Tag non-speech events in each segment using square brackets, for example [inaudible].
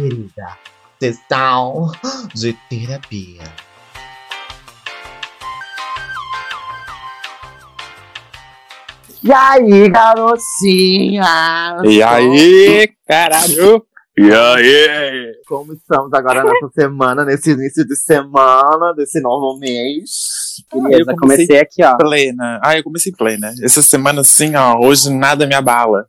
querida. Sessão de terapia. E aí, garotinha? E aí, caralho? E aí? Como estamos agora nessa semana, nesse início de semana, desse novo mês? Beleza, comecei aqui, ó. Plena. Ah, eu comecei plena. Essa semana, assim, ó, hoje nada me abala.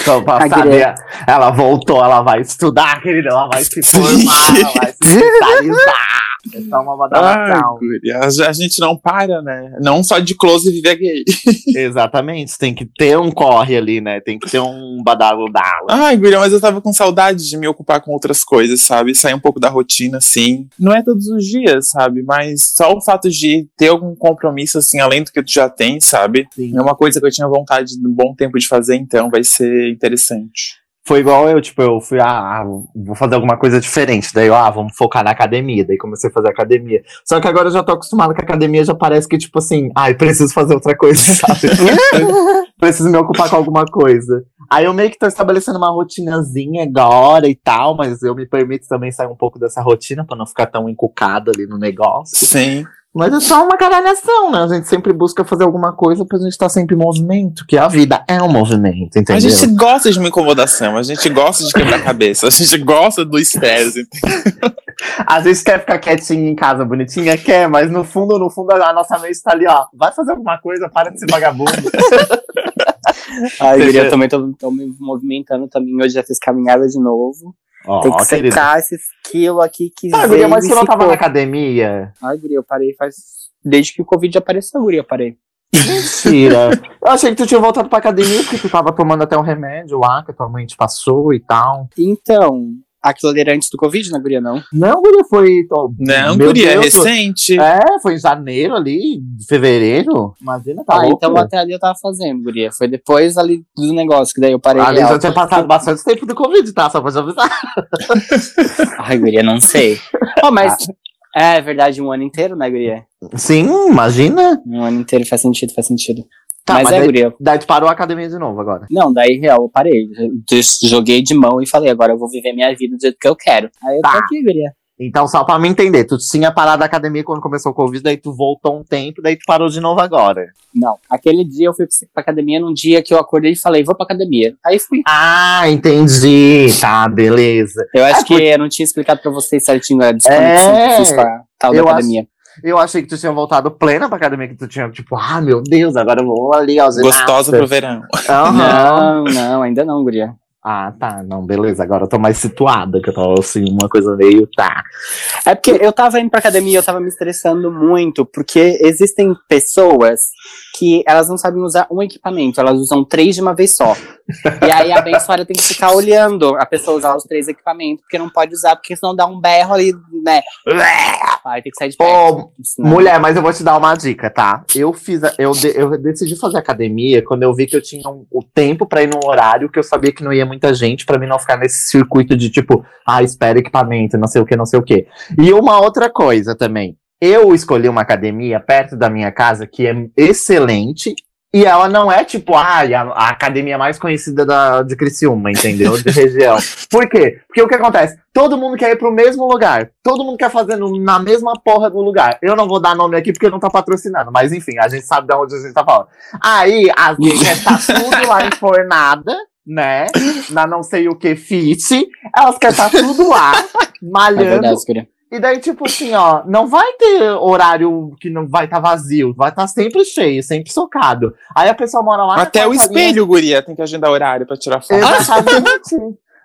Então, pra A saber, querida. ela voltou, ela vai estudar, querida, ela vai se formar, ela vai se especializar. É uma Ai, badalação. a a gente não para, né? Não só de close viver gay. [laughs] Exatamente, tem que ter um corre ali, né? Tem que ter um badalo-dalo. Ai, guria, mas eu tava com saudade de me ocupar com outras coisas, sabe? Sair um pouco da rotina, assim. Não é todos os dias, sabe? Mas só o fato de ter algum compromisso, assim, além do que tu já tem, sabe? Sim. É uma coisa que eu tinha vontade de um bom tempo de fazer, então vai ser interessante. Foi igual eu, tipo, eu fui, ah, vou fazer alguma coisa diferente. Daí eu, ah, vamos focar na academia. Daí comecei a fazer academia. Só que agora eu já tô acostumado com a academia, já parece que, tipo assim, ai, preciso fazer outra coisa, [laughs] sabe? [laughs] preciso me ocupar com alguma coisa. Aí eu meio que tô estabelecendo uma rotinazinha agora e tal, mas eu me permito também sair um pouco dessa rotina pra não ficar tão encucado ali no negócio. Sim. Mas é só uma caralhação, né? A gente sempre busca fazer alguma coisa pra gente estar sempre em movimento, que a vida é um movimento, entendeu? A gente gosta de uma incomodação, a gente gosta de quebrar a cabeça, a gente gosta do estresse. Às vezes quer ficar quietinho em casa, bonitinha, quer, mas no fundo, no fundo, a nossa mente tá ali, ó. Vai fazer alguma coisa, para de ser vagabundo. [laughs] Vê- eu também tô, tô me movimentando também. Hoje já fiz caminhada de novo. Ó, Tem que querida. secar esses quilos aqui que Ah, guria, mas você não tava na academia? Ai, guria, eu parei faz... Desde que o Covid apareceu, guria, eu parei. Mentira. [laughs] Eu achei que tu tinha voltado pra academia porque tu tava tomando até um remédio lá que a tua mãe te passou e tal. Então, aquilo ali era antes do Covid, né, guria, não? Não, guria, foi. ó, Não, meu guria, é Deus, recente. É, foi em janeiro ali, fevereiro. Imagina, tá ah, louco. então até ali eu tava fazendo, guria. Foi depois ali do negócio, que daí eu parei. Ali real. já tinha passado bastante tempo do Covid, tá? Só pra te avisar. [laughs] Ai, guria, não sei. oh, mas... É verdade, um ano inteiro, né, guria? Sim, imagina. Um ano inteiro faz sentido, faz sentido. Tá, mas, mas é, daí- guria. Daí tu parou a academia de novo agora. Não, daí real, eu parei. Eu Joguei de mão e falei, agora eu vou viver minha vida do jeito que eu quero. Aí eu Tá. tô aqui, guria. Então, só pra me entender, tu tinha parado a academia quando começou o Covid, daí tu voltou um tempo, daí tu parou de novo agora. Não, aquele dia eu fui pra academia num dia que eu acordei e falei, vou pra academia. Aí fui. Ah, entendi. Tá, beleza. Eu acho É, que por- eu não tinha explicado pra vocês certinho a desconexão É, que eu fiz com a tal da eu acho- academia. Eu achei que tu tinha voltado plena pra academia, que tu tinha, tipo, ah, meu Deus, agora eu vou ali, ó. Gostosa pro verão. Aham. Não, não, ainda não, guria. Ah, tá, não, beleza. Agora eu tô mais situada, que eu tô assim, uma coisa meio, tá. É porque eu tava indo pra academia, eu tava me estressando muito, porque existem pessoas que elas não sabem usar um equipamento, elas usam três de uma vez só. e aí a abençoada tem que ficar olhando a pessoa usar os três equipamentos, porque não pode usar, porque senão dá um berro ali, né? Aí tem que sair de perto. Ô, senão- Mulher, mas eu vou te dar uma dica, tá? Eu fiz, a- eu, de- eu decidi fazer academia quando eu vi que eu tinha um- o tempo pra ir num horário que eu sabia que não ia muita gente, pra mim não ficar nesse circuito de tipo, ah, espera equipamento, não sei o que, não sei o que. E uma outra coisa também. Eu escolhi uma academia perto da minha casa que é excelente. E ela não é tipo, ah, a, academia mais conhecida da, de Criciúma, entendeu? De [laughs] região. Por quê? Porque o que acontece? Todo mundo quer ir pro mesmo lugar. Todo mundo quer fazer no- na mesma porra do lugar. Eu não vou dar nome aqui porque não tá patrocinando. Mas enfim, a gente sabe de onde a gente tá falando. Aí, as gays estar tudo lá enfornada, né? Na não sei o que fit. Elas querem estar tudo lá, [laughs] É malhando. verdade, guria. E daí, tipo assim, ó, não vai ter horário que não vai estar vazio, vai estar sempre cheio, sempre socado. Aí a pessoa mora lá. Até o espelho, guria, tem que agendar horário pra tirar foto. Exatamente.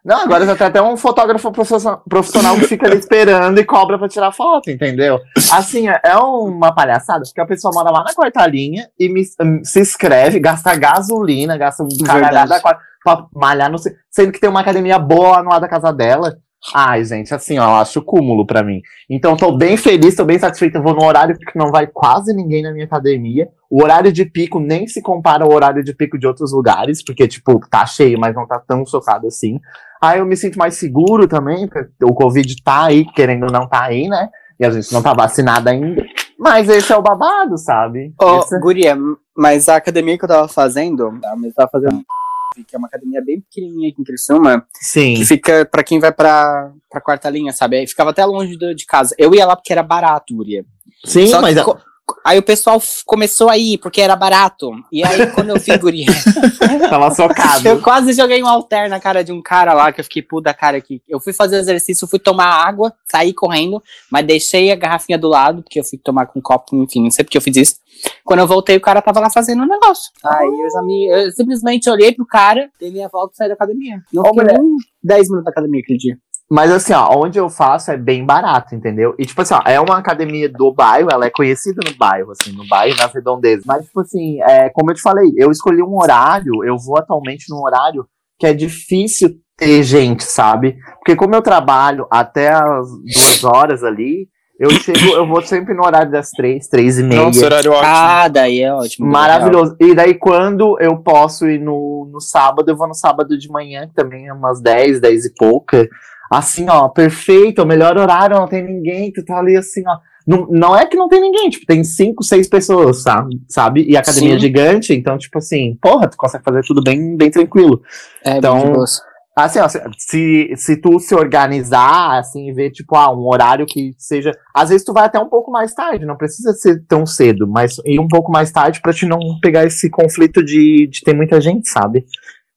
Não, agora já tem até um fotógrafo profissional- que fica ali esperando e cobra pra tirar foto, entendeu? Assim, é é uma palhaçada, porque a pessoa mora lá na quarta linha e me- se inscreve, gasta gasolina, gasta um caralhada pra, pra malhar, no, sendo que tem uma academia boa lá no lado da casa dela. Ai, gente, assim, ó, eu acho cúmulo pra mim. Então, tô bem feliz, tô bem satisfeito. Eu vou no horário porque não vai quase ninguém na minha academia. O horário de pico nem se compara ao horário de pico de outros lugares, porque, tipo, tá cheio, mas não tá tão socado assim. Aí eu me sinto mais seguro também, porque o Covid tá aí, querendo ou não tá aí, né? E a gente não tá vacinada ainda. Mas esse é o babado, sabe? Ô, Esse- guria, mas a academia que eu tava fazendo, tá, mas eu tava fazendo que é uma academia bem pequenininha aqui em Criciúma, Sim. que fica pra quem vai pra, pra quarta linha, sabe? Aí ficava até longe do- de casa. Eu ia lá porque era barato, Guria. Sim, Só que mas. Aí o pessoal começou a ir porque era barato. E aí, quando eu vi, [laughs] Guria, [laughs] Tava socado. eu quase joguei um alter na cara de um cara lá, que eu fiquei puta cara aqui. Eu fui fazer exercício, fui tomar água, saí correndo, mas deixei a garrafinha do lado, porque eu fui tomar com um copo, enfim, não sei porque eu fiz isso. Quando eu voltei, o cara tava lá fazendo um negócio. Aí eu já me. Eu simplesmente olhei pro cara, dei minha volta e saí da academia. Não Ô, fiquei mulher. nem 10 minutos na academia aquele dia. Mas assim, ó, onde eu faço é bem barato, entendeu? E tipo assim, ó, é uma academia do bairro, ela é conhecida no bairro, assim, no bairro, nas redondezas. Mas, tipo assim, é, como eu te falei, eu escolhi um horário, eu vou atualmente num horário que é difícil ter gente, sabe? Porque como eu trabalho até as duas horas ali, eu chego, eu vou sempre no horário das três, três e meia. Nossa, horário ótimo. Ah, daí é ótimo. Maravilhoso. E daí, quando eu posso ir no, no sábado, eu vou no sábado de manhã, que também é umas 10, 10 e pouca. Assim, ó, perfeito, o melhor horário, não tem ninguém, tu tá ali assim, ó. Não, não é que não tem ninguém, tipo, tem cinco, seis pessoas, sabe? sabe? E a academia é gigante, então, tipo assim, porra, tu consegue fazer tudo bem, bem tranquilo. É, Então. Assim, ó, se, se, se tu se organizar, assim, e ver, tipo, ah, um horário que seja. Às vezes tu vai até um pouco mais tarde, não precisa ser tão cedo, mas ir um pouco mais tarde pra te não pegar esse conflito de, de ter muita gente, sabe?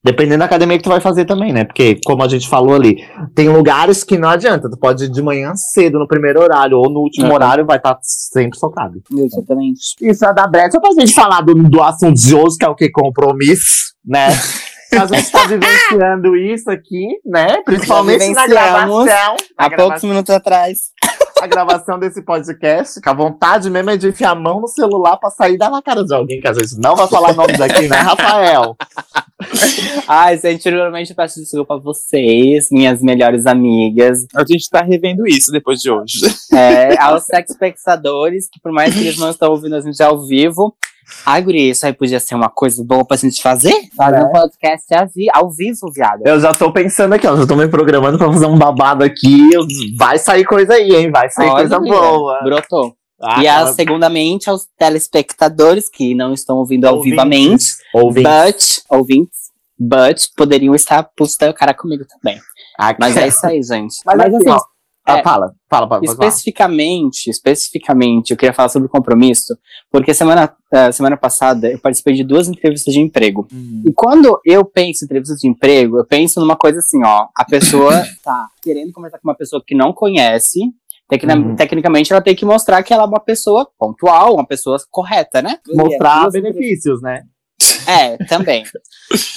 Dependendo da academia que tu vai fazer também, né? Porque, como a gente falou ali, tem lugares que não adianta. Tu pode ir de manhã cedo no primeiro horário, ou no último Uhum. horário vai estar sempre socado. Exatamente. Isso é da brecha pra gente falar do, do assunto de hoje, que é o que? Compromisso, né? [laughs] A gente tá vivenciando isso aqui, né? Principalmente na gravação. Há poucos minutos atrás. A gravação desse podcast, que a vontade mesmo é de enfiar a mão no celular pra sair e dar na cara de alguém, que a gente não vai falar nomes aqui, né, Rafael? [laughs] Ai, gente, eu peço desculpa a vocês, minhas melhores amigas, A gente tá revendo isso depois de hoje. é, aos sexpectadores, que por mais que eles não estão ouvindo a gente ao vivo. Ai, guri, isso aí podia ser uma coisa boa pra gente fazer? Fazer um podcast ao vi- ao vivo, viado. Eu já tô pensando aqui, ó, já tô me programando pra fazer um babado aqui. Vai sair coisa aí, hein? Vai sair Olha, coisa boa. Brotou. Ah, e a, aquela- segundamente aos telespectadores que não estão ouvindo ao Ouvintes. vivamente, Ouvintes. but, ouvintes, but poderiam estar puta cara comigo também. Aqui- Mas é isso aí, gente. Mas Mas, assim, ó, Ah, é. fala, fala, fala. falar. Especificamente, especificamente, eu queria falar sobre compromisso, porque semana, eh, semana passada eu participei de duas entrevistas de emprego. E quando eu penso em entrevistas de emprego, eu penso numa coisa assim, ó, a pessoa [coughs] tá querendo conversar com uma pessoa que não conhece, tecna- Uhum. tecnicamente ela tem que mostrar que ela é uma pessoa pontual, uma pessoa correta, né? Mostrar Duas benefícios, né? É, também.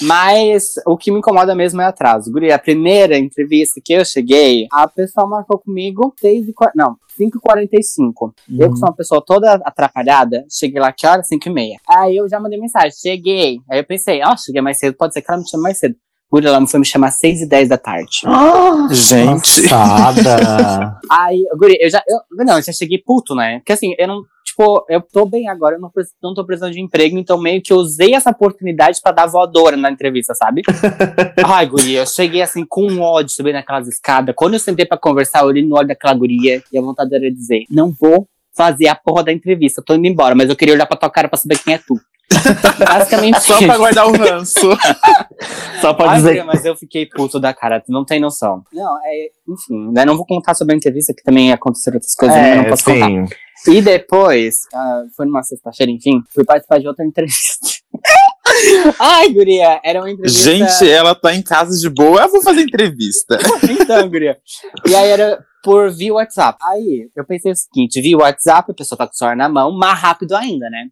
Mas o que me incomoda mesmo é atraso. Guri, a primeira entrevista que eu cheguei, a pessoa marcou comigo 6 e, quar- não, 5 e 45. Eu, Uhum. que sou uma pessoa toda atrapalhada, cheguei lá, que hora? 5 e meia. Aí eu já mandei mensagem, cheguei. Aí eu pensei, ó, cheguei mais cedo, pode ser que ela me chame mais cedo. Guri, ela foi me chamar 6 e 10 da tarde. Ah, [gasps] Gente. Passada. [laughs] Aí, Guri, eu já, eu, não, eu já cheguei puto, né? Porque assim, eu não, tipo, eu tô bem agora, eu não, preciso- não tô precisando de emprego, então meio que usei essa oportunidade pra dar voadora na entrevista, sabe? [laughs] Ai, Guri, eu cheguei assim com um ódio subindo aquelas escadas. Quando eu sentei pra conversar, eu olhei no olho daquela guria e a vontade era dizer: Não vou fazer a porra da entrevista, eu tô indo embora, mas eu queria olhar pra tua cara pra saber quem é tu. Basicamente, Só pra guardar o ranço. [laughs] Só pra Ai, dizer. Guria, mas eu fiquei puto da cara, tu não tem noção. Não, é, enfim, né, não vou contar sobre a entrevista, que também aconteceram outras coisas, eu não É, posso contar. sim. E depois, ah, foi numa sexta-feira, enfim, fui participar de outra entrevista. [laughs] Ai, guria, era uma entrevista. Gente, ela tá em casa de boa. Eu vou fazer entrevista. [laughs] então, guria. E aí era por via WhatsApp. Aí eu pensei o seguinte: via WhatsApp, a pessoa tá com o celular na mão, mais rápido ainda, né?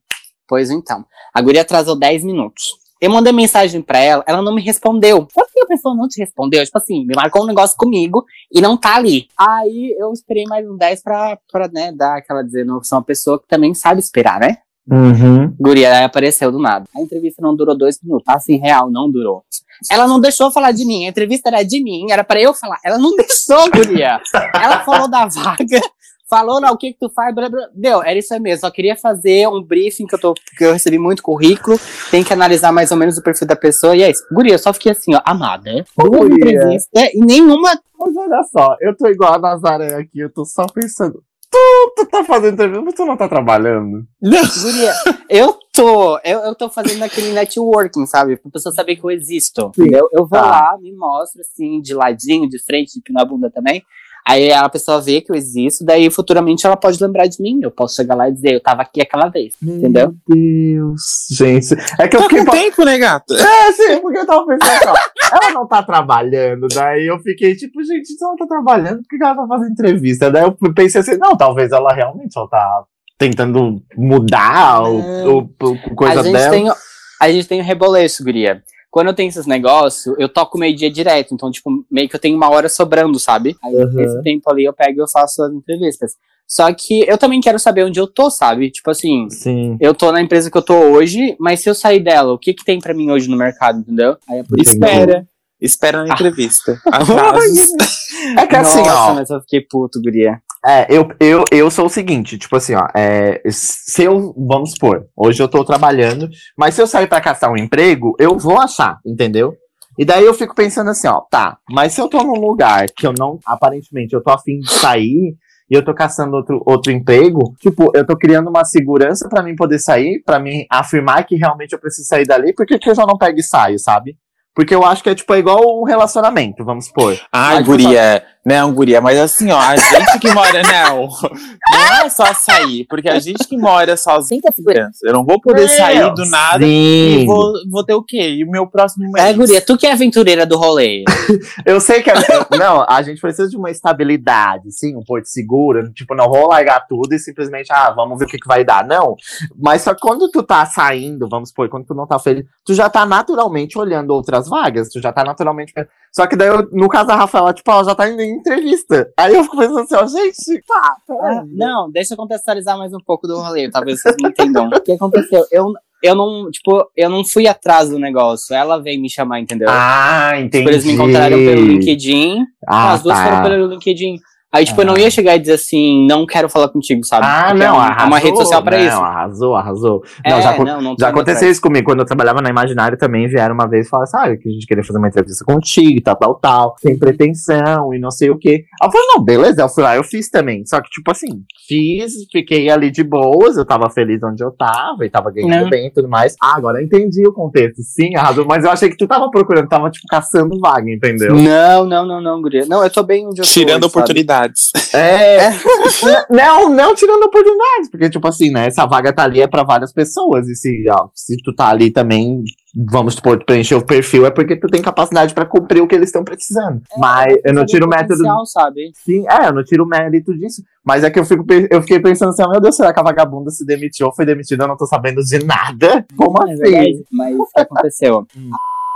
Pois então, a guria atrasou 10 minutos. Eu mandei mensagem pra ela, ela não me respondeu. Por que a pessoa não te respondeu? Tipo assim, me marcou um negócio comigo e não tá ali. Aí eu esperei mais um 10 pra, pra né, dar aquela dizer, não sou uma pessoa que também sabe esperar, né? Uhum. Guria apareceu do nada. A entrevista não durou dois minutos. Assim, real, não durou. Ela não deixou falar de mim. A entrevista era de mim, era pra eu falar. Ela não [laughs] deixou, guria. Ela falou da vaga, falou lá o que que tu faz, blá, blá. Deu, era isso aí mesmo. Só queria fazer um briefing que eu, tô, que eu recebi muito currículo. Tem que analisar mais ou menos o perfil da pessoa. E é isso. Guria, eu só fiquei assim, ó, amada. Duas entrevistas e nenhuma. Mas olha só, eu tô igual a Nazaré aqui, eu tô só pensando. Tu, tu tá fazendo entrevista, mas tu não tá trabalhando. Guria, eu tô eu, eu tô fazendo aquele networking, sabe? Pra pessoa saber que eu existo. Sim. Eu, eu vou Tá. lá, me mostro assim, de ladinho, de frente, tipo na bunda também. Aí a pessoa vê que eu existo, daí futuramente ela pode lembrar de mim. Eu posso chegar lá e dizer, eu tava aqui aquela vez. Entendeu? Meu Deus, gente. É que eu Tá fiquei. com tempo, né, gata? É, sim, porque eu tava pensando assim, ó, ela não tá trabalhando, daí eu fiquei tipo, gente, se ela tá trabalhando, por que que ela tá fazendo entrevista? Daí eu pensei assim, não, talvez ela realmente só tá tentando mudar o, o, o coisa a gente dela. tem, a gente tem o reboleço, guria. Quando eu tenho esses negócios, eu toco meio-dia direto. Então, tipo, meio que eu tenho uma hora sobrando, sabe? Aí Uhum. esse tempo ali eu pego e eu faço as entrevistas. Só que eu também quero saber onde eu tô, sabe? Tipo assim, Sim. eu tô na empresa que eu tô hoje, mas se eu sair dela, o que que tem pra mim hoje no mercado, entendeu? Aí é por isso que- Espera. Espera na entrevista. [laughs] Atrasos. É que assim, Nossa, ó. mas eu fiquei puto, guria. É, eu, eu, eu sou o seguinte, tipo assim, ó, é, se eu, vamos supor, hoje eu tô trabalhando, mas se eu sair pra caçar um emprego, eu vou achar, entendeu? E daí eu fico pensando assim, ó, tá, mas se eu tô num lugar que eu não, aparentemente, eu tô afim de sair e eu tô caçando outro, outro emprego, tipo, eu tô criando uma segurança pra mim poder sair, pra mim afirmar que realmente eu preciso sair dali, por que que eu já não pego e saio, sabe? Porque eu acho que é, tipo, é igual um relacionamento, vamos supor. Ai, Mas guria. Não, guria, mas assim, ó, a gente que mora, não. Não é só sair, porque a gente que mora sozinho tem segurança. Eu não vou poder sair do nada Sim. e vou, vou ter o quê? E o meu próximo mês? É, guria, tu que é aventureira do rolê. [laughs] Eu sei que. é- não, a gente precisa de uma estabilidade, sim, um porto seguro. Tipo, não vou largar tudo e simplesmente, ah, vamos ver o que, que vai dar. Não. Mas só quando tu tá saindo, vamos supor, quando tu não tá feliz, tu já tá naturalmente olhando outras vagas. Tu já tá naturalmente. Só que daí, eu- no caso da Rafaela, tipo, ela já tá indo em entrevista. Aí eu fico pensando assim, ó, gente, tá. Ah, não, deixa eu contextualizar mais um pouco do rolê, talvez vocês não entendam. O que aconteceu? Eu, eu não, tipo, eu não fui atrás do negócio. Ela veio me chamar, entendeu? Ah, entendi. Tipo, eles me encontraram pelo LinkedIn. Ah, as duas tá. foram pelo LinkedIn. Aí, tipo, eu não Ah. ia chegar e dizer assim, não quero falar contigo, sabe? Ah, Porque não, é, um- arrasou. é uma rede social pra não, isso. arrasou, arrasou. É, não, já, não, não tô Já aconteceu atrás. isso comigo. Quando eu trabalhava na Imaginário também vieram uma vez e falaram assim: ah, que a gente queria fazer uma entrevista contigo, tal, tal, tal, sem pretensão e não sei o quê. Aí eu falei, não, beleza, eu fui lá, eu fiz também. Só que, tipo assim, fiz, fiquei ali de boas, eu tava feliz onde eu tava e tava ganhando Não. bem e tudo mais. Ah, agora eu entendi o contexto. Sim, arrasou, mas eu achei que tu tava procurando, tava, tipo, caçando vaga, entendeu? Não, não, não, não, guria. Não, eu tô bem onde eu tô Tirando hoje, sabe? Oportunidades. É. [laughs] não, não tirando oportunidades, porque, tipo assim, né? Essa vaga tá ali é pra várias pessoas. E se, ó, se tu tá ali também, vamos supor, preencher o perfil, é porque tu tem capacidade pra cumprir o que eles estão precisando. Mas eu não tiro o método. Sabe? Sim, é, eu não tiro o mérito disso. Mas é que eu, fico, eu fiquei pensando assim, ó, meu Deus, será que a vagabunda se demitiu ou foi demitida? Eu não tô sabendo de nada. Como É assim? verdade, Mas o que aconteceu?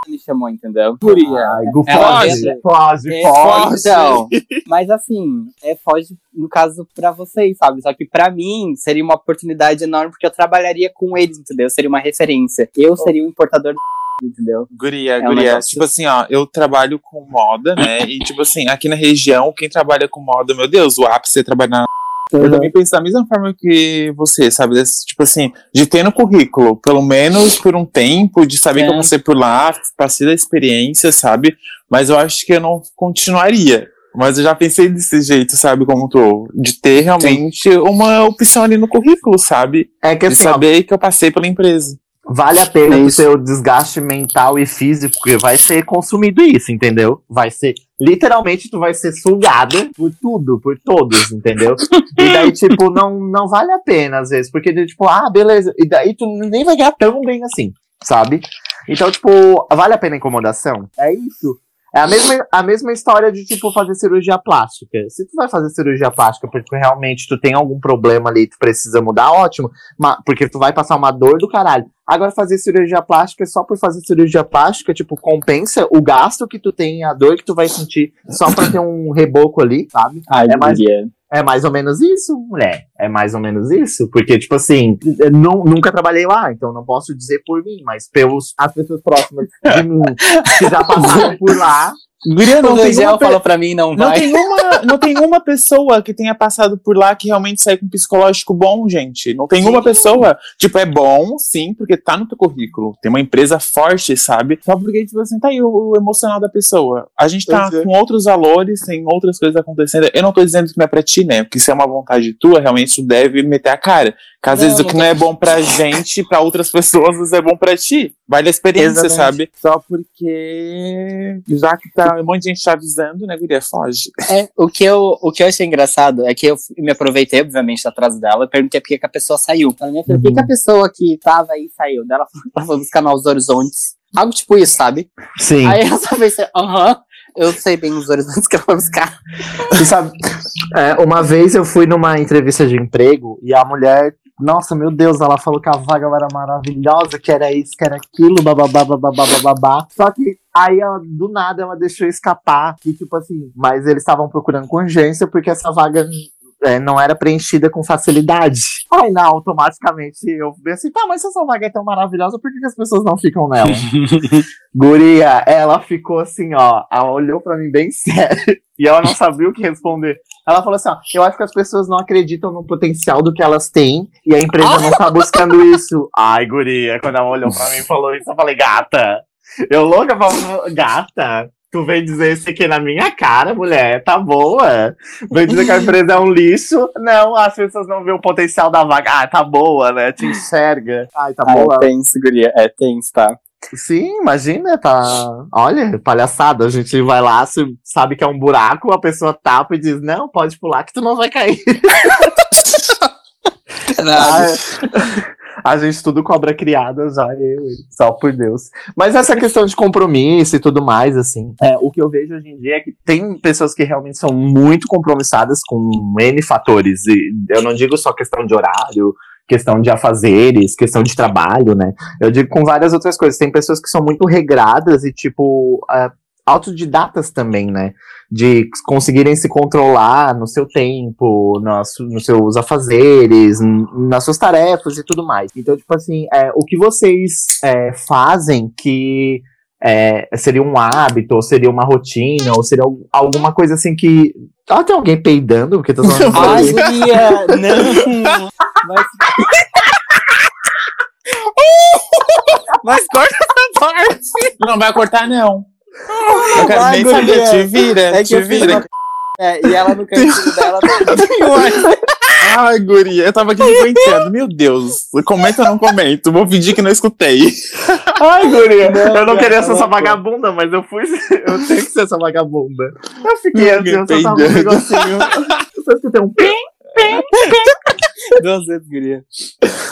Me chamou, entendeu? Ai, Gu, Ela foge, entra- foge, É, foge. Então, mas assim, é foge no caso pra vocês, sabe? Só que pra mim seria uma oportunidade enorme porque eu trabalharia com eles, entendeu? Seria uma referência. Eu seria o importador do [laughs] entendeu? Guria, É um guria. negócio- Tipo assim, ó, eu trabalho com moda, né? E, tipo assim, aqui na região, quem trabalha com moda, meu Deus, o ápice é trabalhar na. Eu também penso da mesma forma que você, sabe? Desse, tipo assim, de ter no currículo, pelo menos por um tempo, de saber É. que eu passei por lá, passei da experiência, sabe? Mas eu acho que eu não continuaria. Mas eu já pensei desse jeito, sabe? Como tô. De ter realmente uma opção ali no currículo, sabe? É que De assim, ó, saber que eu passei pela empresa. Vale a pena É o seu desgaste mental e físico, porque vai ser consumido isso, entendeu? Vai ser, literalmente, tu vai ser sugada por tudo, por todos, entendeu? [laughs] E daí, tipo, não, não vale a pena, às vezes, porque, tipo, ah, beleza, e daí tu nem vai ganhar tão bem assim, sabe? Então, tipo, vale a pena a incomodação? É isso. É a mesma, a mesma história de, tipo, fazer cirurgia plástica. Se tu vai fazer cirurgia plástica porque realmente tu tem algum problema ali, tu precisa mudar, ótimo. Ma- porque tu vai passar uma dor do caralho. Agora, fazer cirurgia plástica só por fazer cirurgia plástica, tipo, compensa o gasto que tu tem, a dor que tu vai sentir só pra ter um reboco ali, sabe? Ai, É mais- guria. É mais ou menos isso, mulher. É mais ou menos isso. Porque, tipo assim, nunca trabalhei lá, então não posso dizer por mim, mas pelos as pessoas próximas de mim [laughs] que já passaram por lá, Guria, não o pe- falou pra mim, não, Não vai. tem, uma, não tem uma pessoa que tenha passado por lá que realmente sai com um psicológico bom, gente. Não tem uma pessoa. Tipo, é bom, sim, porque tá no teu currículo. Tem uma empresa forte, sabe? Só porque, tipo assim, tá aí o, o emocional da pessoa. A gente tá Pois é. com outros valores, tem outras coisas acontecendo. Eu não tô dizendo que não é pra ti, né? Porque se é uma vontade tua, realmente tu deve meter a cara. Porque às Não, vezes o que não é bom pra gente, pra outras pessoas, é bom pra ti. Vai da experiência, Exatamente. sabe? Só porque. Já que tá, um monte de gente tá avisando, né, Guria? Foge. É, o que, eu, o que eu achei engraçado é que eu me aproveitei, obviamente, da atraso dela e perguntei por que, que a pessoa saiu. Ela me falou, por que, que a pessoa que tava aí saiu? Ela falou, ela foi buscar novos horizontes. Algo tipo isso, sabe? Sim. Aí eu só pensei, aham, eu sei bem os horizontes que ela vai buscar. Você sabe, é, uma vez eu fui numa entrevista de emprego e a mulher, nossa, meu Deus, ela falou que a vaga era maravilhosa, que era isso, que era aquilo, bababá, bababá, bababá. Só que aí ela, do nada, ela deixou escapar que, tipo assim, mas eles estavam procurando com urgência porque essa vaga é, não era preenchida com facilidade. Aí, não, automaticamente eu falei assim, tá, mas se essa vaga é tão maravilhosa, por que, que as pessoas não ficam nela? [laughs] Guria, ela ficou assim, ó, ela olhou pra mim bem [laughs] sério e ela não sabia o que responder. Ela falou assim, ó, eu acho que as pessoas não acreditam no potencial do que elas têm e a empresa não tá buscando isso. [laughs] Ai, guria, quando ela olhou pra mim e falou isso, eu falei, gata, eu louca falando, gata, tu vem dizer isso aqui na minha cara, mulher, tá boa. Vem dizer que a empresa é um lixo. Não, as pessoas não veem o potencial da vaga. Ah, tá boa, né? Te enxerga. Ai, tá Ah, boa. é tenso, guria, é tenso, tá? Sim, imagina, tá. Olha, palhaçada. A gente vai lá, sabe que é um buraco, a pessoa tapa e diz: Não, pode pular que tu não vai cair. [laughs] a gente tudo cobra criada já, eu, só por Deus. Mas essa questão de compromisso e tudo mais, assim, é, o que eu vejo hoje em dia é que tem pessoas que realmente são muito compromissadas com N fatores. E eu não digo só questão de horário, questão de afazeres, questão de trabalho, né? Eu digo com várias outras coisas. Tem pessoas que são muito regradas e, tipo, é, autodidatas também, né? De conseguirem se controlar no seu tempo, nas, nos seus afazeres, nas suas tarefas e tudo mais. Então, tipo assim, é, o que vocês é, fazem que é, seria um hábito, ou seria uma rotina, ou seria al- alguma coisa assim que. Ah, tem alguém peidando? Porque tô falando Ai, guria, não! Mas... Mas corta essa parte! Não vai cortar, não. Eu quero Ai, nem saber, te vira, É que te vira. É, e ela no cantinho dela [laughs] um Ai, guria, eu tava aqui aguentando. Meu Deus, comenta ou não comento? Vou fingir que não escutei. Ai, guria, Não, eu não queria ser essa vagabunda, mas eu fui. Eu tenho que ser essa vagabunda. Eu fiquei assim, eu só tava um negocinho. Eu só escutei um pim. Duas vezes, guria.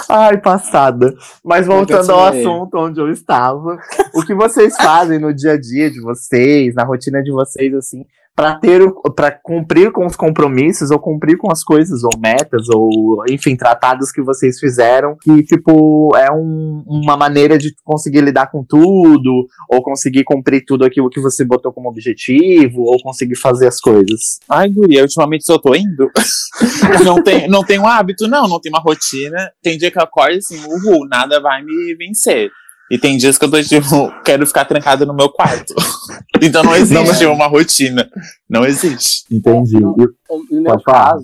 Ai, passada. Mas voltando ao assunto onde eu estava, o que vocês fazem no dia a dia de vocês, na rotina de vocês, assim, para ter, para cumprir com os compromissos ou cumprir com as coisas ou metas ou, enfim, tratados que vocês fizeram, que tipo é um- uma maneira de conseguir lidar com tudo ou conseguir cumprir tudo aquilo que você botou como objetivo ou conseguir fazer as coisas. Ai, guria, ultimamente só tô indo. [laughs] não, tem, não tem um hábito, não, não tem uma rotina. Tem dia que eu acordo assim, uhul, nada vai me vencer. E tem dias que eu tô, tipo, [laughs] quero ficar trancada no meu quarto. [laughs] então não existe uma rotina. Não existe. Entendi. No meu Pode falar.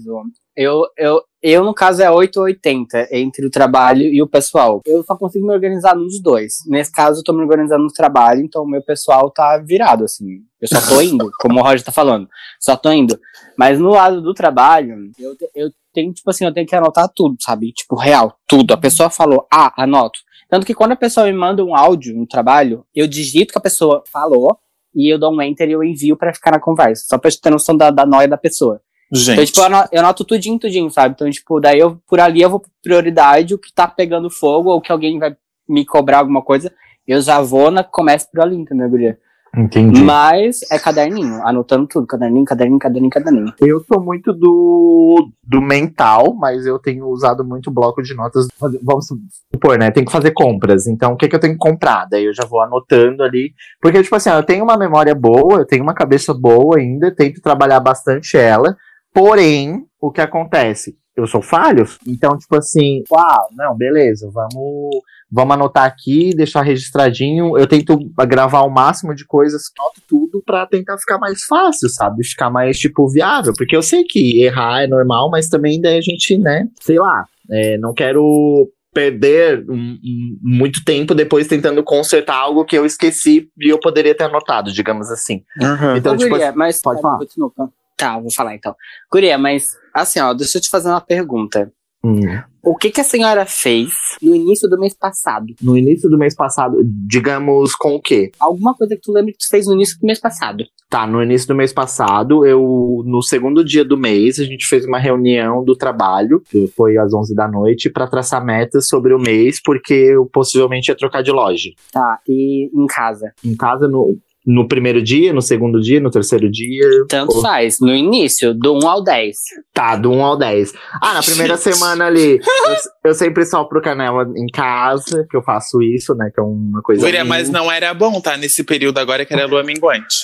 Eu, eu, eu, no caso, é 8 ou 80 entre o trabalho e o pessoal. Eu só consigo me organizar nos dois. Nesse caso, eu tô me organizando no trabalho, então o meu pessoal tá virado, assim. Eu só tô [laughs] indo, como o Roger tá falando. Só tô indo. Mas no lado do trabalho, eu, eu tenho, tipo assim, eu tenho que anotar tudo, sabe? Tipo, real, tudo. A pessoa falou, ah, anoto. Tanto que quando a pessoa me manda um áudio no trabalho, eu digito que a pessoa falou e eu dou um enter e eu envio pra ficar na conversa. Só pra gente ter noção da, da noia da pessoa. Então, Gente, tipo, eu anoto, eu anoto tudinho, tudinho, sabe? Então, tipo, daí eu, por ali eu vou por prioridade, o que tá pegando fogo, ou que alguém vai me cobrar alguma coisa, eu já vou na, começo por ali, entendeu, guria? Entendi. Mas é caderninho, anotando tudo, caderninho, caderninho, caderninho, caderninho. Eu sou muito do, do mental, mas eu tenho usado muito bloco de notas. Vamos supor, né? Tem que fazer compras. Então, o que, que eu tenho que comprar? Daí eu já vou anotando ali. Porque, tipo assim, eu tenho uma memória boa, eu tenho uma cabeça boa ainda, tento trabalhar bastante ela. Porém, o que acontece? Eu sou falho, então, tipo assim, uau, não, beleza, vamos, vamos anotar aqui, deixar registradinho. Eu tento gravar o máximo de coisas, anoto tudo pra tentar ficar mais fácil, sabe? Ficar mais, tipo, viável. Porque eu sei que errar é normal, mas também daí a gente, né, sei lá, é, não quero perder um, um, muito tempo depois tentando consertar algo que eu esqueci e eu poderia ter anotado, digamos assim. Uhum. Então, Ô, tipo, Guria, mas pode falar. Continua. Tá, vou falar então. Guria, mas assim, ó, deixa eu te fazer uma pergunta. hum, O que que a senhora fez no início do mês passado? no início do mês passado, digamos com o quê? Alguma coisa que tu lembra que tu fez no início do mês passado? Tá, no início do mês passado, eu, no segundo dia do mês, a gente fez uma reunião do trabalho, que foi às 11 da noite, pra traçar metas sobre o mês, porque eu possivelmente ia trocar de loja. Tá, e em casa? Em casa, no, no primeiro dia, no segundo dia, no terceiro dia. Tanto Pô. faz, no início, do 1 ao 10. Tá, do 1 ao 10. Ah, na primeira semana ali, [laughs] eu, eu sempre sopro canela em casa, que eu faço isso, né? Que é uma coisa. Guria, minha. mas não era bom, tá? Nesse período agora que era lua minguante.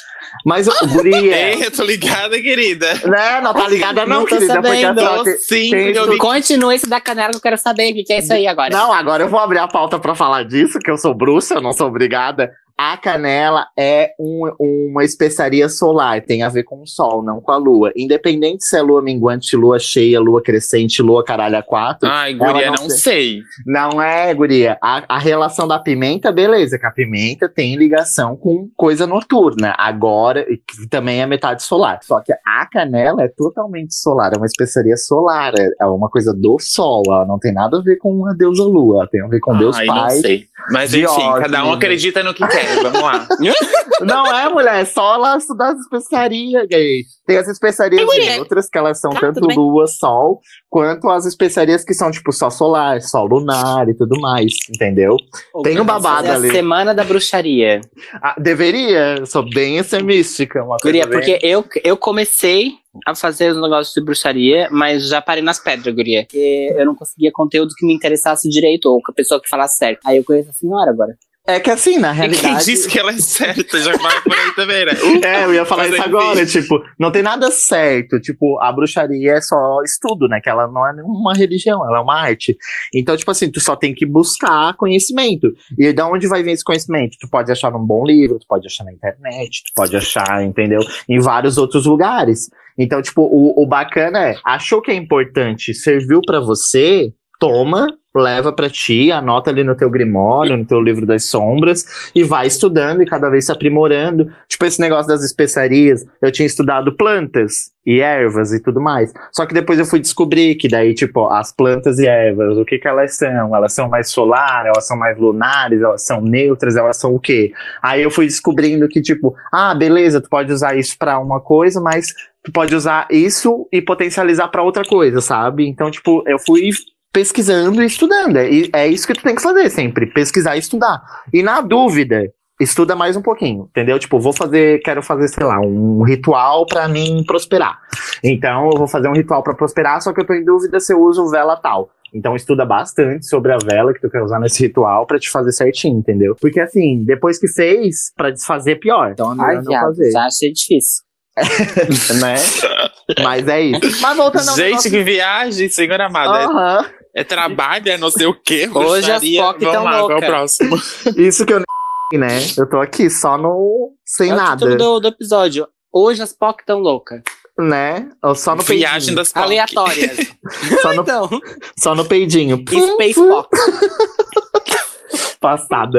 Mas, o guria. [laughs] Ei, eu tô ligada, querida. né? Não tá ligada, não, Não querida. Porque sabendo. assim, Tô tem- sim, tem porque eu isso- vi Continua esse da canela que eu quero saber o que, que é isso aí agora. Não, agora eu vou abrir a pauta pra falar disso, que eu sou bruxa, eu não sou obrigada. A canela é um- uma especiaria solar, tem a ver com o sol, não com a lua. Independente se é lua minguante, lua cheia, lua crescente, lua caralho a quatro. Ai, guria, não, não sei. Não é, guria. A, a relação da pimenta, beleza, que a pimenta tem ligação com coisa noturna. Agora, que também é metade solar. Só que a canela é totalmente solar, é uma especiaria solar, é, é uma coisa do sol. Ela não tem nada a ver com a deusa lua, tem a ver com Deus Ai, Pai. não sei. Mas enfim, cada um acredita no que quer. Vamos lá. [laughs] Não é, mulher, é só lá estudar as especiarias, gay. Tem as especiarias É, neutras, que elas são Tá, tanto lua, sol, quanto as especiarias que são tipo sol solar, sol lunar e tudo mais, entendeu? Tem um babado a ali. semana da bruxaria. Ah, deveria, eu sou bem essa mística. Uma coisa Guria, bem- porque eu, eu comecei a fazer os negócios de bruxaria, mas já parei nas pedras, guria. Porque eu não conseguia conteúdo que me interessasse direito, ou com a pessoa que falasse certo. Aí eu conheço a senhora agora. É que assim, na E quem realidade. disse que ela é certa? Já vai por aí também, né? [laughs] É, eu ia falar Mas isso agora, tipo, não tem nada certo, tipo, a bruxaria é só estudo, né, que ela não é nenhuma religião, ela é uma arte. Então, tipo assim, tu só tem que buscar conhecimento. E da onde vai vir esse conhecimento? Tu pode achar num bom livro, tu pode achar na internet, tu pode achar, entendeu, em vários outros lugares. Então, tipo, o, o bacana é, achou que é importante, serviu pra você, toma, leva pra ti, anota ali no teu grimório, no teu livro das sombras, e vai estudando e cada vez se aprimorando. Tipo, esse negócio das especiarias, eu tinha estudado plantas e ervas e tudo mais. Só que depois eu fui descobrir que daí, tipo, as plantas e ervas, o que que elas são? Elas são mais solar, elas são mais lunares, elas são neutras, elas são o quê? Aí eu fui descobrindo que, tipo, ah, beleza, tu pode usar isso pra uma coisa, mas tu pode usar isso e potencializar pra outra coisa, sabe? Então, tipo, eu fui pesquisando e estudando. É, é isso que tu tem que fazer sempre, pesquisar e estudar. E na dúvida, estuda mais um pouquinho, entendeu? Tipo, vou fazer, quero fazer, sei lá, um ritual pra mim prosperar. Então, eu vou fazer um ritual pra prosperar, só que eu tô em dúvida se eu uso vela tal. Então estuda bastante sobre a vela que tu quer usar nesse ritual pra te fazer certinho, entendeu? Porque assim, depois que fez, pra desfazer pior. Então é Ai, melhor não viado, fazer, já achei difícil. [laughs] né? Mas é isso. Mas voltando ao Gente, negócio- que viagem, senhor amado. Aham. É, trabalho, é não sei o quê. [laughs] Hoje as. POC Vamos tão lá, qual é próximo? [laughs] Isso que eu nem né? Eu tô aqui só no. sem é nada. do, do episódio. Hoje as POC tão louca. Né? Ou Só no peidinho. Viagem das POC. Aleatórias. [laughs] Só no, então, só no peidinho. Space POC. Passada.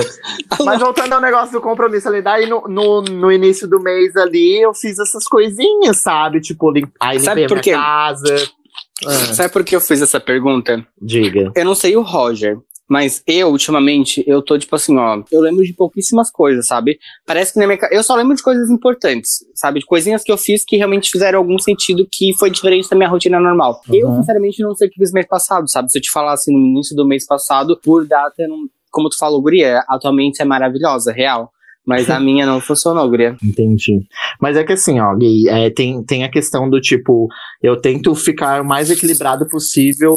Mas voltando ao negócio do compromisso ali, daí no, no, no início do mês ali, eu fiz essas coisinhas, sabe? Tipo, lim... aí Sabe limpei a por quê? minha casa. Ah, Sabe por que eu fiz essa pergunta? diga. Eu não sei o Roger, mas eu, ultimamente, eu tô tipo assim, ó. Eu lembro de pouquíssimas coisas, sabe? Parece que na minha. Eu só lembro de coisas importantes, sabe? De coisinhas que eu fiz que realmente fizeram algum sentido que foi diferente da minha rotina normal. Eu, Uhum. sinceramente, não sei o que fiz mês passado, sabe? Se eu te falasse no início do mês passado, por data, eu não. Como tu falou, Guria, atualmente é maravilhosa, real. Mas a minha não funcionou, Guria. Entendi. Mas é que assim, ó, Gui, é, tem, tem a questão do tipo, eu tento ficar o mais equilibrado possível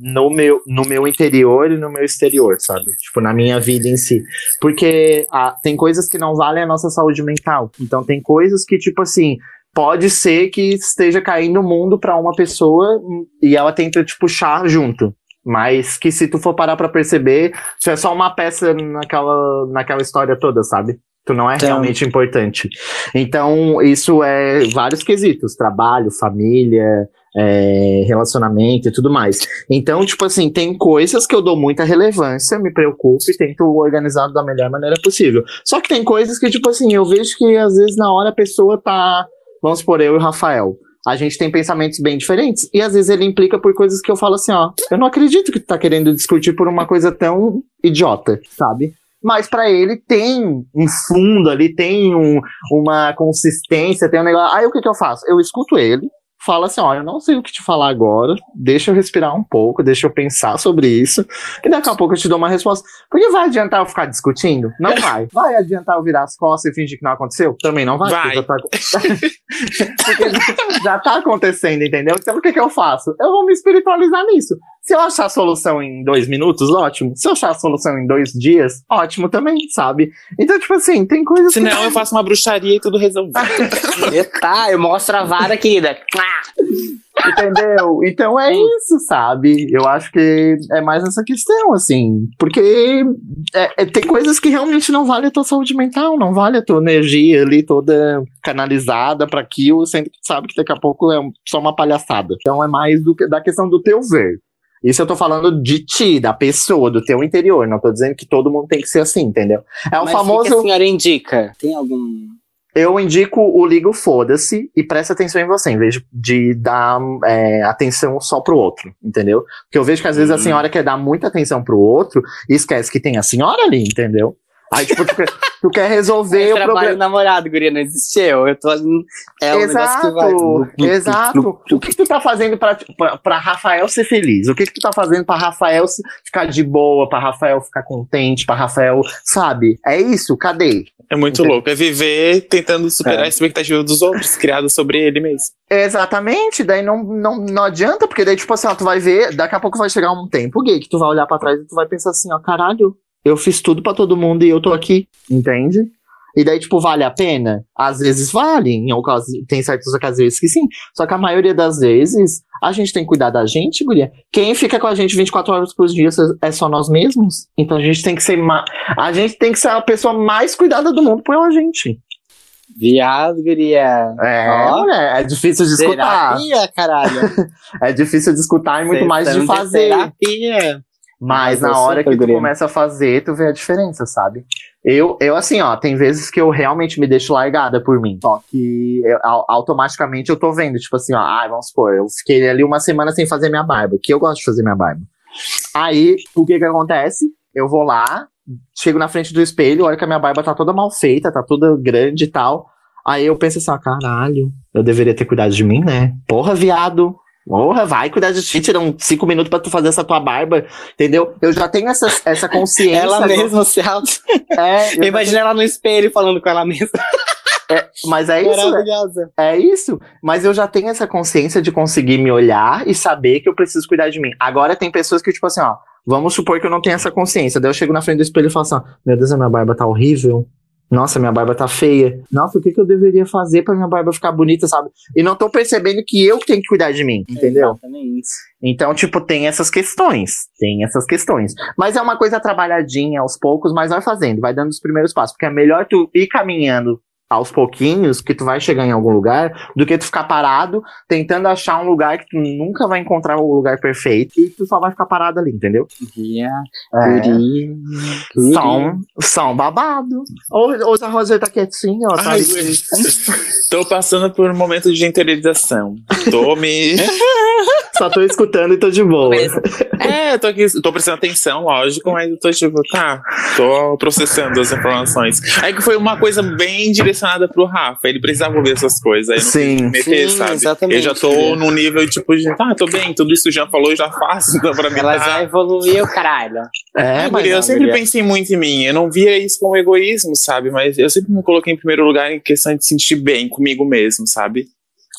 no meu, no meu interior e no meu exterior, sabe? Tipo, na minha vida em si. Porque ah, tem coisas que não valem a nossa saúde mental. Então tem coisas que, tipo assim, pode ser que esteja caindo o mundo pra uma pessoa e ela tenta te puxar junto. Mas que se tu for parar pra perceber, tu é só uma peça naquela, naquela história toda, sabe? Tu não é Então. realmente importante. Então, isso é vários quesitos: trabalho, família, é, relacionamento e tudo mais. Então, tipo assim, tem coisas que eu dou muita relevância, me preocupo e tento organizar da melhor maneira possível. Só que tem coisas que, tipo assim, eu vejo que às vezes na hora a pessoa tá. Vamos supor, eu e o Rafael. A gente tem pensamentos bem diferentes. E às vezes ele implica por coisas que eu falo assim, ó. Eu não acredito que tu tá querendo discutir por uma coisa tão idiota, sabe? Mas pra ele tem um fundo ali, tem um, uma consistência, tem um negócio. Aí o que que eu faço? Eu escuto ele, falo assim, ó, eu não sei o que te falar agora, deixa eu respirar um pouco, deixa eu pensar sobre isso, e daqui a pouco eu te dou uma resposta. Porque vai adiantar eu ficar discutindo? Não vai. [laughs] Vai adiantar eu virar as costas e fingir que não aconteceu? Também não vai. Vai. Já tá... [laughs] já tá acontecendo, entendeu? Então o que que eu faço? Eu vou me espiritualizar nisso. Se eu achar a solução em dois minutos, ótimo. Se eu achar a solução em dois dias, ótimo também, sabe? Então, tipo assim, tem coisas Se não, eu faço uma bruxaria e tudo resolvido. [laughs] Tá, eu mostro a vara aqui. Da... Entendeu? Então é isso, sabe? Eu acho que é mais essa questão, assim. Porque é- é- tem coisas que realmente não vale a tua saúde mental, não vale a tua energia ali toda canalizada pra aquilo, sendo que tu sabe que daqui a pouco é só uma palhaçada. Então é mais do que da questão do teu ver. Isso eu tô falando de ti, da pessoa, do teu interior. Não tô dizendo que todo mundo tem que ser assim, entendeu? É o Mas famoso. O que a senhora indica? Tem algum. Eu indico o ligo foda-se e presta atenção em você, em vez de, dar é, atenção só pro outro, entendeu? Porque eu vejo que às vezes a Uhum. senhora quer dar muita atenção pro outro e esquece que tem a senhora ali, entendeu? Aí, tipo, tu, quer- tu quer resolver Eu o trabalho problema. namorado, guria, não existiu. Eu tô. É um negócio que vai. Exato, exato. O que, que tu tá fazendo pra, pra, pra Rafael ser feliz? O que, que tu tá fazendo pra Rafael ficar de boa, pra Rafael ficar contente, pra Rafael, sabe? É isso, cadê? É muito Entendi. louco. É viver tentando superar É. a expectativa dos outros, criada sobre ele mesmo. Exatamente, daí não, não, não adianta, porque daí, tipo assim, ó, tu vai ver, daqui a pouco vai chegar um tempo gay que tu vai olhar pra trás e tu vai pensar assim, ó, caralho, eu fiz tudo pra todo mundo e eu tô aqui, entende? E daí, tipo, vale a pena? Às vezes vale, em ocasi- tem certas ocasiões que sim, só que a maioria das vezes a gente tem que cuidar da gente, guria. Quem fica com a gente 24 horas por dia é só nós mesmos. Então a gente tem que ser, ma- a gente tem que ser a pessoa mais cuidada do mundo pela gente. Viado, guria. É, Ó. mulher, é difícil de escutar. Terapia, caralho. [laughs] É difícil de escutar e muito mais de Sessão fazer. terapia. Mas Mas na hora que tu começa a fazer, tu vê a diferença, sabe? Eu, eu, assim, ó, tem vezes que eu realmente me deixo largada por mim. Só que eu- au- automaticamente eu tô vendo, tipo assim, ó, ah, vamos supor, eu fiquei ali uma semana sem fazer minha barba, que eu gosto de fazer minha barba. Aí, o que que acontece? Eu vou lá, chego na frente do espelho, olho que a minha barba tá toda mal feita, tá toda grande e tal. Aí eu penso assim, ó, caralho, eu deveria ter cuidado de mim, né? Porra, viado. Porra, vai cuidar de ti, tirar uns cinco minutos pra tu fazer essa tua barba, entendeu? Eu já tenho essa, essa [laughs] consciência. Ela mesma se auto. [laughs] É, eu- Imagina ela no espelho falando com ela mesma. mas é isso, né? Maravilhosa. É isso. Mas eu já tenho essa consciência de conseguir me olhar e saber que eu preciso cuidar de mim. Agora tem pessoas que, tipo assim, ó, vamos supor que eu não tenho essa consciência. Daí eu chego na frente do espelho e falo assim, ó, meu Deus, a minha barba tá horrível. Nossa, minha barba tá feia. Nossa, o que, que eu deveria fazer pra minha barba ficar bonita, sabe? E não tô percebendo que eu tenho que cuidar de mim, entendeu? Exatamente. Então, tipo, tem essas questões. Tem essas questões. Mas é uma coisa trabalhadinha aos poucos, mas vai fazendo, vai dando os primeiros passos. Porque é melhor tu ir caminhando aos pouquinhos, que tu vai chegar em algum lugar, do que tu ficar parado, tentando achar um lugar que tu nunca vai encontrar o lugar perfeito e tu só vai ficar parado ali, entendeu? Guria, É. só um babado. Hoje, hoje a Rosa tá quietinha, ó. Tá Ai. [laughs] Tô passando por um momento de interiorização. Tô me. [laughs] Só tô escutando e tô de boa. [laughs] É, tô aqui, tô prestando atenção, lógico, mas eu tô tipo, tá, tô processando as informações. Aí que foi uma coisa bem direcionada pro Rafa, ele precisava ouvir essas coisas, aí não Sim. meter, Sim, sabe? exatamente. Eu já tô num nível tipo de, tá, tô bem, tudo isso já falou, já faço, então pra mim Ela tá. já evoluiu, caralho. É, É, mas eu não, sempre guria. pensei muito em mim. Eu não via isso como egoísmo, sabe? Mas eu sempre me coloquei em primeiro lugar em questão de sentir bem comigo mesmo, sabe?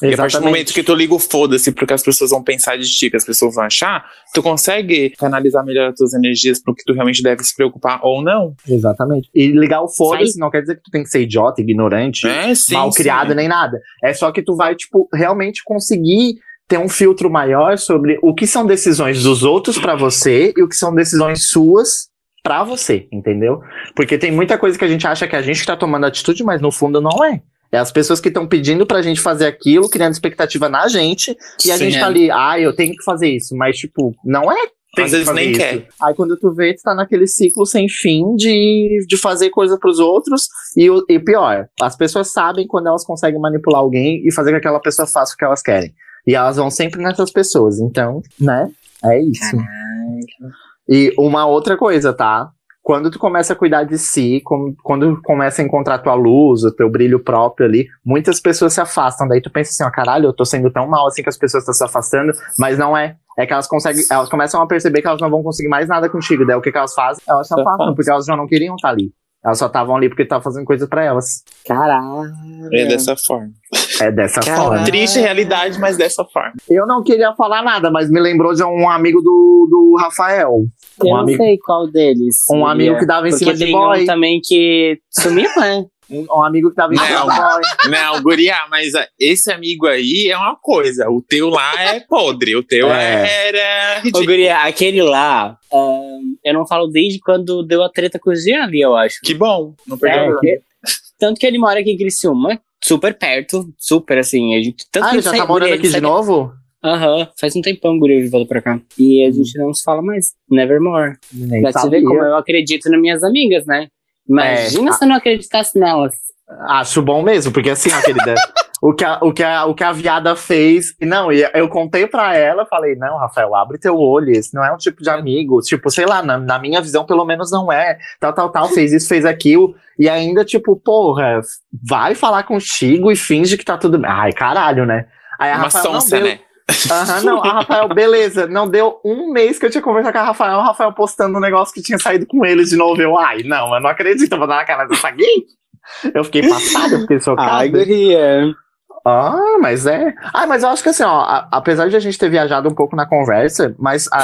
E a partir do momento que tu liga o foda-se porque as pessoas vão pensar de ti, que as pessoas vão achar, tu consegue canalizar melhor as tuas energias pro que tu realmente deve se preocupar ou não. Exatamente. E ligar o foda-se não quer dizer que tu tem que ser idiota, ignorante, É, sim. mal sim. criado nem nada. É só que tu vai, tipo, realmente conseguir ter um filtro maior sobre o que são decisões dos outros pra você e o que são decisões suas pra você, entendeu? Porque tem muita coisa que a gente acha que a gente tá tomando atitude, mas no fundo não é. É as pessoas que estão pedindo pra gente fazer aquilo, criando expectativa na gente, e a Sim, gente tá é. ali, ah, eu tenho que fazer isso, mas tipo, não é tem Às vezes nem isso. quer. Aí quando tu vê, tu tá naquele ciclo sem fim de, de fazer coisa pros outros. E, e pior, as pessoas sabem quando elas conseguem manipular alguém e fazer com que aquela pessoa faça o que elas querem. E elas vão sempre nessas pessoas. Então, né? É isso. E uma outra coisa, tá? Quando tu começa a cuidar de si, com- quando começa a encontrar tua luz, o teu brilho próprio ali, muitas pessoas se afastam. Daí tu pensa assim, ó, caralho, eu tô sendo tão mal assim que as pessoas estão se afastando, mas não é. É que elas conseguem, elas começam a perceber que elas não vão conseguir mais nada contigo. Daí o que, que elas fazem? Elas se afastam, afastam. porque elas já não queriam estar ali. Elas só estavam ali porque estavam fazendo coisa pra elas. Caralho. É dessa forma. É dessa Caralho. forma. Triste realidade, mas dessa forma. Eu não queria falar nada, mas me lembrou de um amigo do, do Rafael. Eu Um não amigo- sei qual deles. Um amigo que dava em Porque cima de boy. um também que sumiu, né? Um, um amigo que tava em Não. [laughs] Não, Guria, mas ah, esse amigo aí é uma coisa. O teu lá é podre. O teu É. era Ô, ridículo. Guria, aquele lá, ahn, eu não falo desde quando deu a treta com o Jean ali, eu acho. Que bom. Não É, perdeu que- tanto que ele mora aqui em Criciúma, super perto, super assim. A gente, tanto Ah, que ele já sai- tá morando Guria, aqui de sai- novo? Aham, faz um tempão, Guria, ele voltou pra cá. E a gente não se fala mais, nevermore. Nem Pra você como eu acredito nas minhas amigas, né? Imagina É, se eu não acreditasse nelas. Acho bom mesmo, porque assim, ó, querida, [laughs] o, que a, o, que a, o que a viada fez. e Não, e eu contei pra ela, falei, não, Rafael, abre teu olho, esse não é um tipo de amigo. Tipo, sei lá, na, na minha visão, pelo menos não é. Tal, tal, tal, fez isso, fez aquilo. E ainda, tipo, porra, vai falar contigo e finge que tá tudo bem. Ai, caralho, né? Aí a Uma Rafael sonsa, né? Aham, não, a Rafael, beleza. Não deu um mês que eu tinha conversado com a Rafael, o Rafael postando um negócio que tinha saído com ele de novo. Eu, ai, não, eu não acredito, eu vou dar na cara dessa gay. Eu fiquei passada, eu fiquei chocada. Guria. Ah, mas é. Ah, mas eu acho que assim, ó, a- apesar de a gente ter viajado um pouco na conversa, mas a-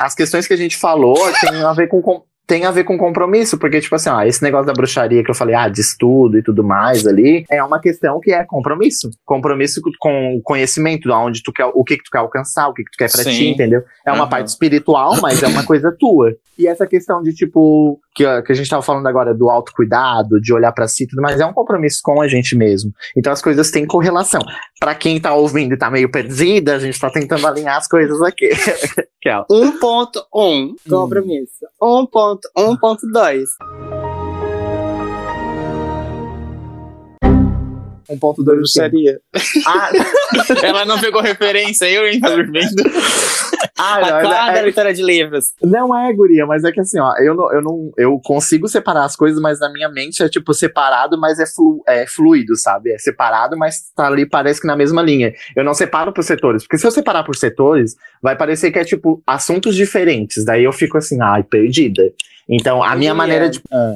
a- as questões que a gente falou tem a ver com. com- tem a ver com compromisso, porque, tipo assim, ó, esse negócio da bruxaria que eu falei, ah, de estudo e tudo mais ali, é uma questão que é compromisso. Compromisso com- o conhecimento, aonde tu quer, o que, que tu quer alcançar, o que, que tu quer pra Sim. ti, entendeu? É uma Aham. parte espiritual, mas é uma coisa tua. E essa questão de, tipo, que, a- que a gente tava falando agora do autocuidado, de olhar pra si tudo mais, é um compromisso com a gente mesmo. Então as coisas têm correlação. Pra quem tá ouvindo e tá meio perdida, a gente tá tentando alinhar as coisas aqui. [laughs] que é, ó, 1.1 compromisso. 1.1.2. 1.2 do quê? Bruxaria. Ah, [laughs] Ela não pegou referência, eu, tá dormindo. ah, A não, quadra é- leitora de livros. não é, guria, mas é que assim, ó, eu não, eu não, eu consigo separar as coisas, mas na minha mente é tipo separado, mas é, flu, é fluido, sabe? É separado, mas tá ali, parece que na mesma linha. Eu não separo por setores, porque se eu separar por setores, vai parecer que é tipo assuntos diferentes, daí eu fico assim, ai, perdida. Então, a minha Guria. maneira de. Ah,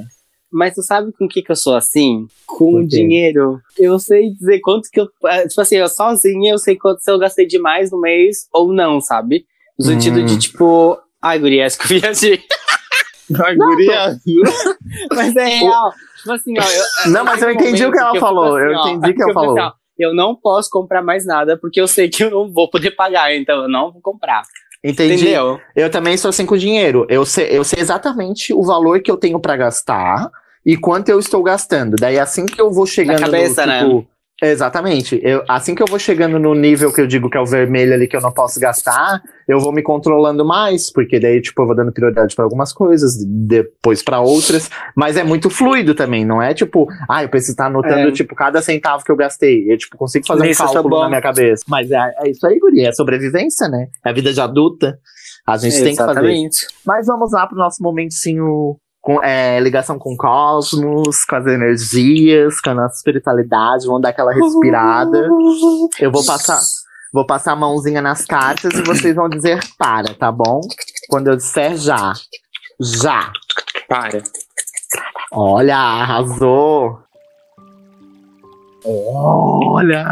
Mas tu sabe com o que, que eu sou assim? Com dinheiro. Eu sei dizer quanto que eu. é, Tipo assim, eu sozinha eu sei quanto se eu gastei demais no mês ou não, sabe? No sentido Hum. de tipo. Ai, guria, acho que eu viajei. [laughs] Ai, guria. [laughs] Mas é real. Tipo assim, ó. Eu, [laughs] Não, mas eu entendi o que ela eu fico falou, eu ó, entendi o que ela eu falou. ó, eu não posso comprar mais nada porque eu sei que eu não vou poder pagar, então eu não vou comprar. Entendi. Entendeu? Eu também sou assim com dinheiro. Eu sei, eu sei exatamente o valor que eu tenho pra gastar e quanto eu estou gastando. Daí assim que eu vou chegando cabeça, né? no tipo, Exatamente. Eu, assim que eu vou chegando no nível que eu digo que é o vermelho ali que eu não posso gastar, eu vou me controlando mais, porque daí tipo eu vou dando prioridade pra algumas coisas, depois pra outras, mas é muito fluido também, não é tipo, ah, eu preciso estar anotando É. tipo cada centavo que eu gastei. Eu tipo consigo fazer Isso, um cálculo na minha cabeça. Mas é, é isso aí, guria, é sobrevivência, né? É a vida de adulta. A gente tem que fazer. Mas vamos lá pro nosso momentinho com é, ligação com o cosmos, com as energias, com a nossa espiritualidade. Vamos dar aquela respirada. Eu vou passar, vou passar a mãozinha nas cartas e vocês vão dizer para, tá bom? Quando eu disser já. Já. Para. Olha, arrasou. Olha!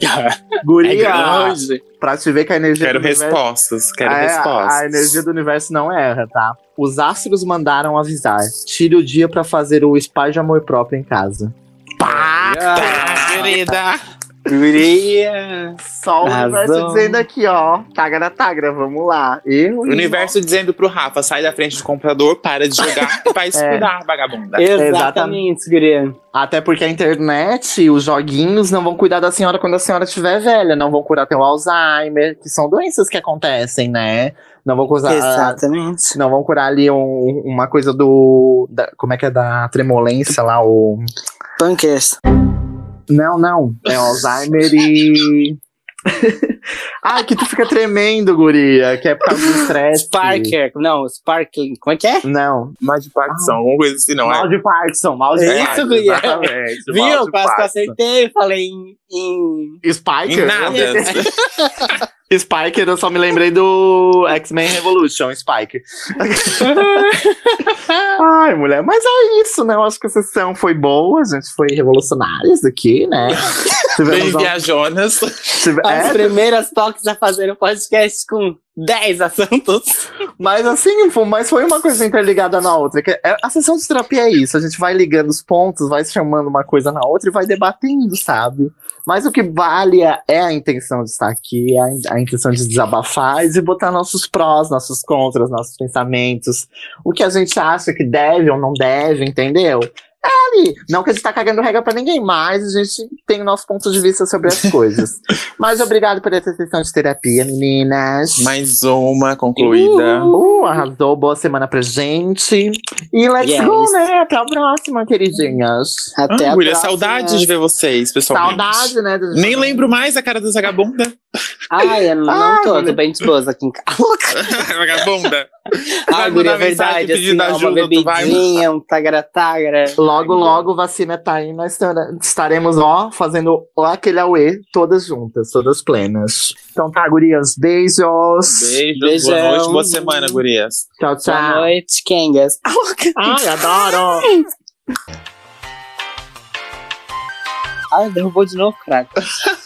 [laughs] É Guria! grande. pra te ver que a energia Quero do universo- respostas. Quero É, respostas. A energia do universo não erra, tá? Os astros mandaram avisar. Tire o dia pra fazer o spa de amor próprio em casa. Pá! Tá, querida. Guria. Só o Arrasou. universo dizendo aqui, ó. Tagra, tagra, vamos lá. Eu O universo dizendo pro Rafa, sai da frente do computador, para de jogar [laughs] e vai estudar, vagabunda. Exatamente, guria. Até porque a internet, os joguinhos não vão cuidar da senhora quando a senhora estiver velha, não vão curar teu Alzheimer, que são doenças que acontecem, né? Não vão curar, Exatamente. não vão curar ali um- uma coisa do, da- como é que é da tremolência lá, o Punkers. Não, não, é o Alzheimer e [laughs] Ai, que tu fica tremendo, guria, que é por causa do estresse. Sparker. Não, Sparkling. Como é que é? Não, Mal de Parkinson, alguma coisa assim, não mal é? de Parkinson, mal de É isso, Parkinson, guria. exatamente, mal [laughs] Viu? Quase que acertei. Falei em. em... Spiker? Em nada. [laughs] Spiker, eu só me lembrei do X-Men Revolution, Spiker. [laughs] Ai, mulher, mas é isso, né? Eu acho que a sessão foi boa, a gente foi revolucionários aqui, né? [laughs] Bem Tivemos um- viajonas. tive- As é, primeiras toques a fazer um podcast com 10 assuntos. mas assim, mas foi uma coisa interligada na outra. é- a sessão de terapia é isso, a gente vai ligando os pontos, vai chamando uma coisa na outra e vai debatendo, sabe? Mas o que vale é é a intenção de estar aqui, é a, intenção de desabafar e botar nossos prós, nossos contras, nossos pensamentos, o que a gente acha que deve ou não deve, entendeu? É ali. Não que a gente tá cagando regra pra ninguém, mas a gente tem o nosso ponto de vista sobre as coisas. [laughs] mas obrigado por essa sessão de terapia, meninas. Mais uma concluída. Uh, arrasou, boa semana pra gente. E let's Yes. go, né? Até a próxima, queridinhas. Até Ah, a mulher, próxima. saudade de ver vocês, pessoalmente. Saudade, né? Nem lembro mais da cara da vagabunda. Ai, eu não Ai, tô, mulher. tô bem de boas aqui em casa. [laughs] vagabunda. Ai, guria, é verdade, assim, uma ajuda, vai- bebidinha, um tagra-tagra. Logo, logo, vacina tá aí, nós estar- estaremos, ó, fazendo ó, aquele auê, todas juntas, todas plenas. Então tá, gurias, beijos. Beijos, Beijão. boa noite, boa semana, gurias. Tchau, Boa tchau. noite, Kengas. [laughs] Ai, adoro. Ai, derrubou de novo, craque. [laughs]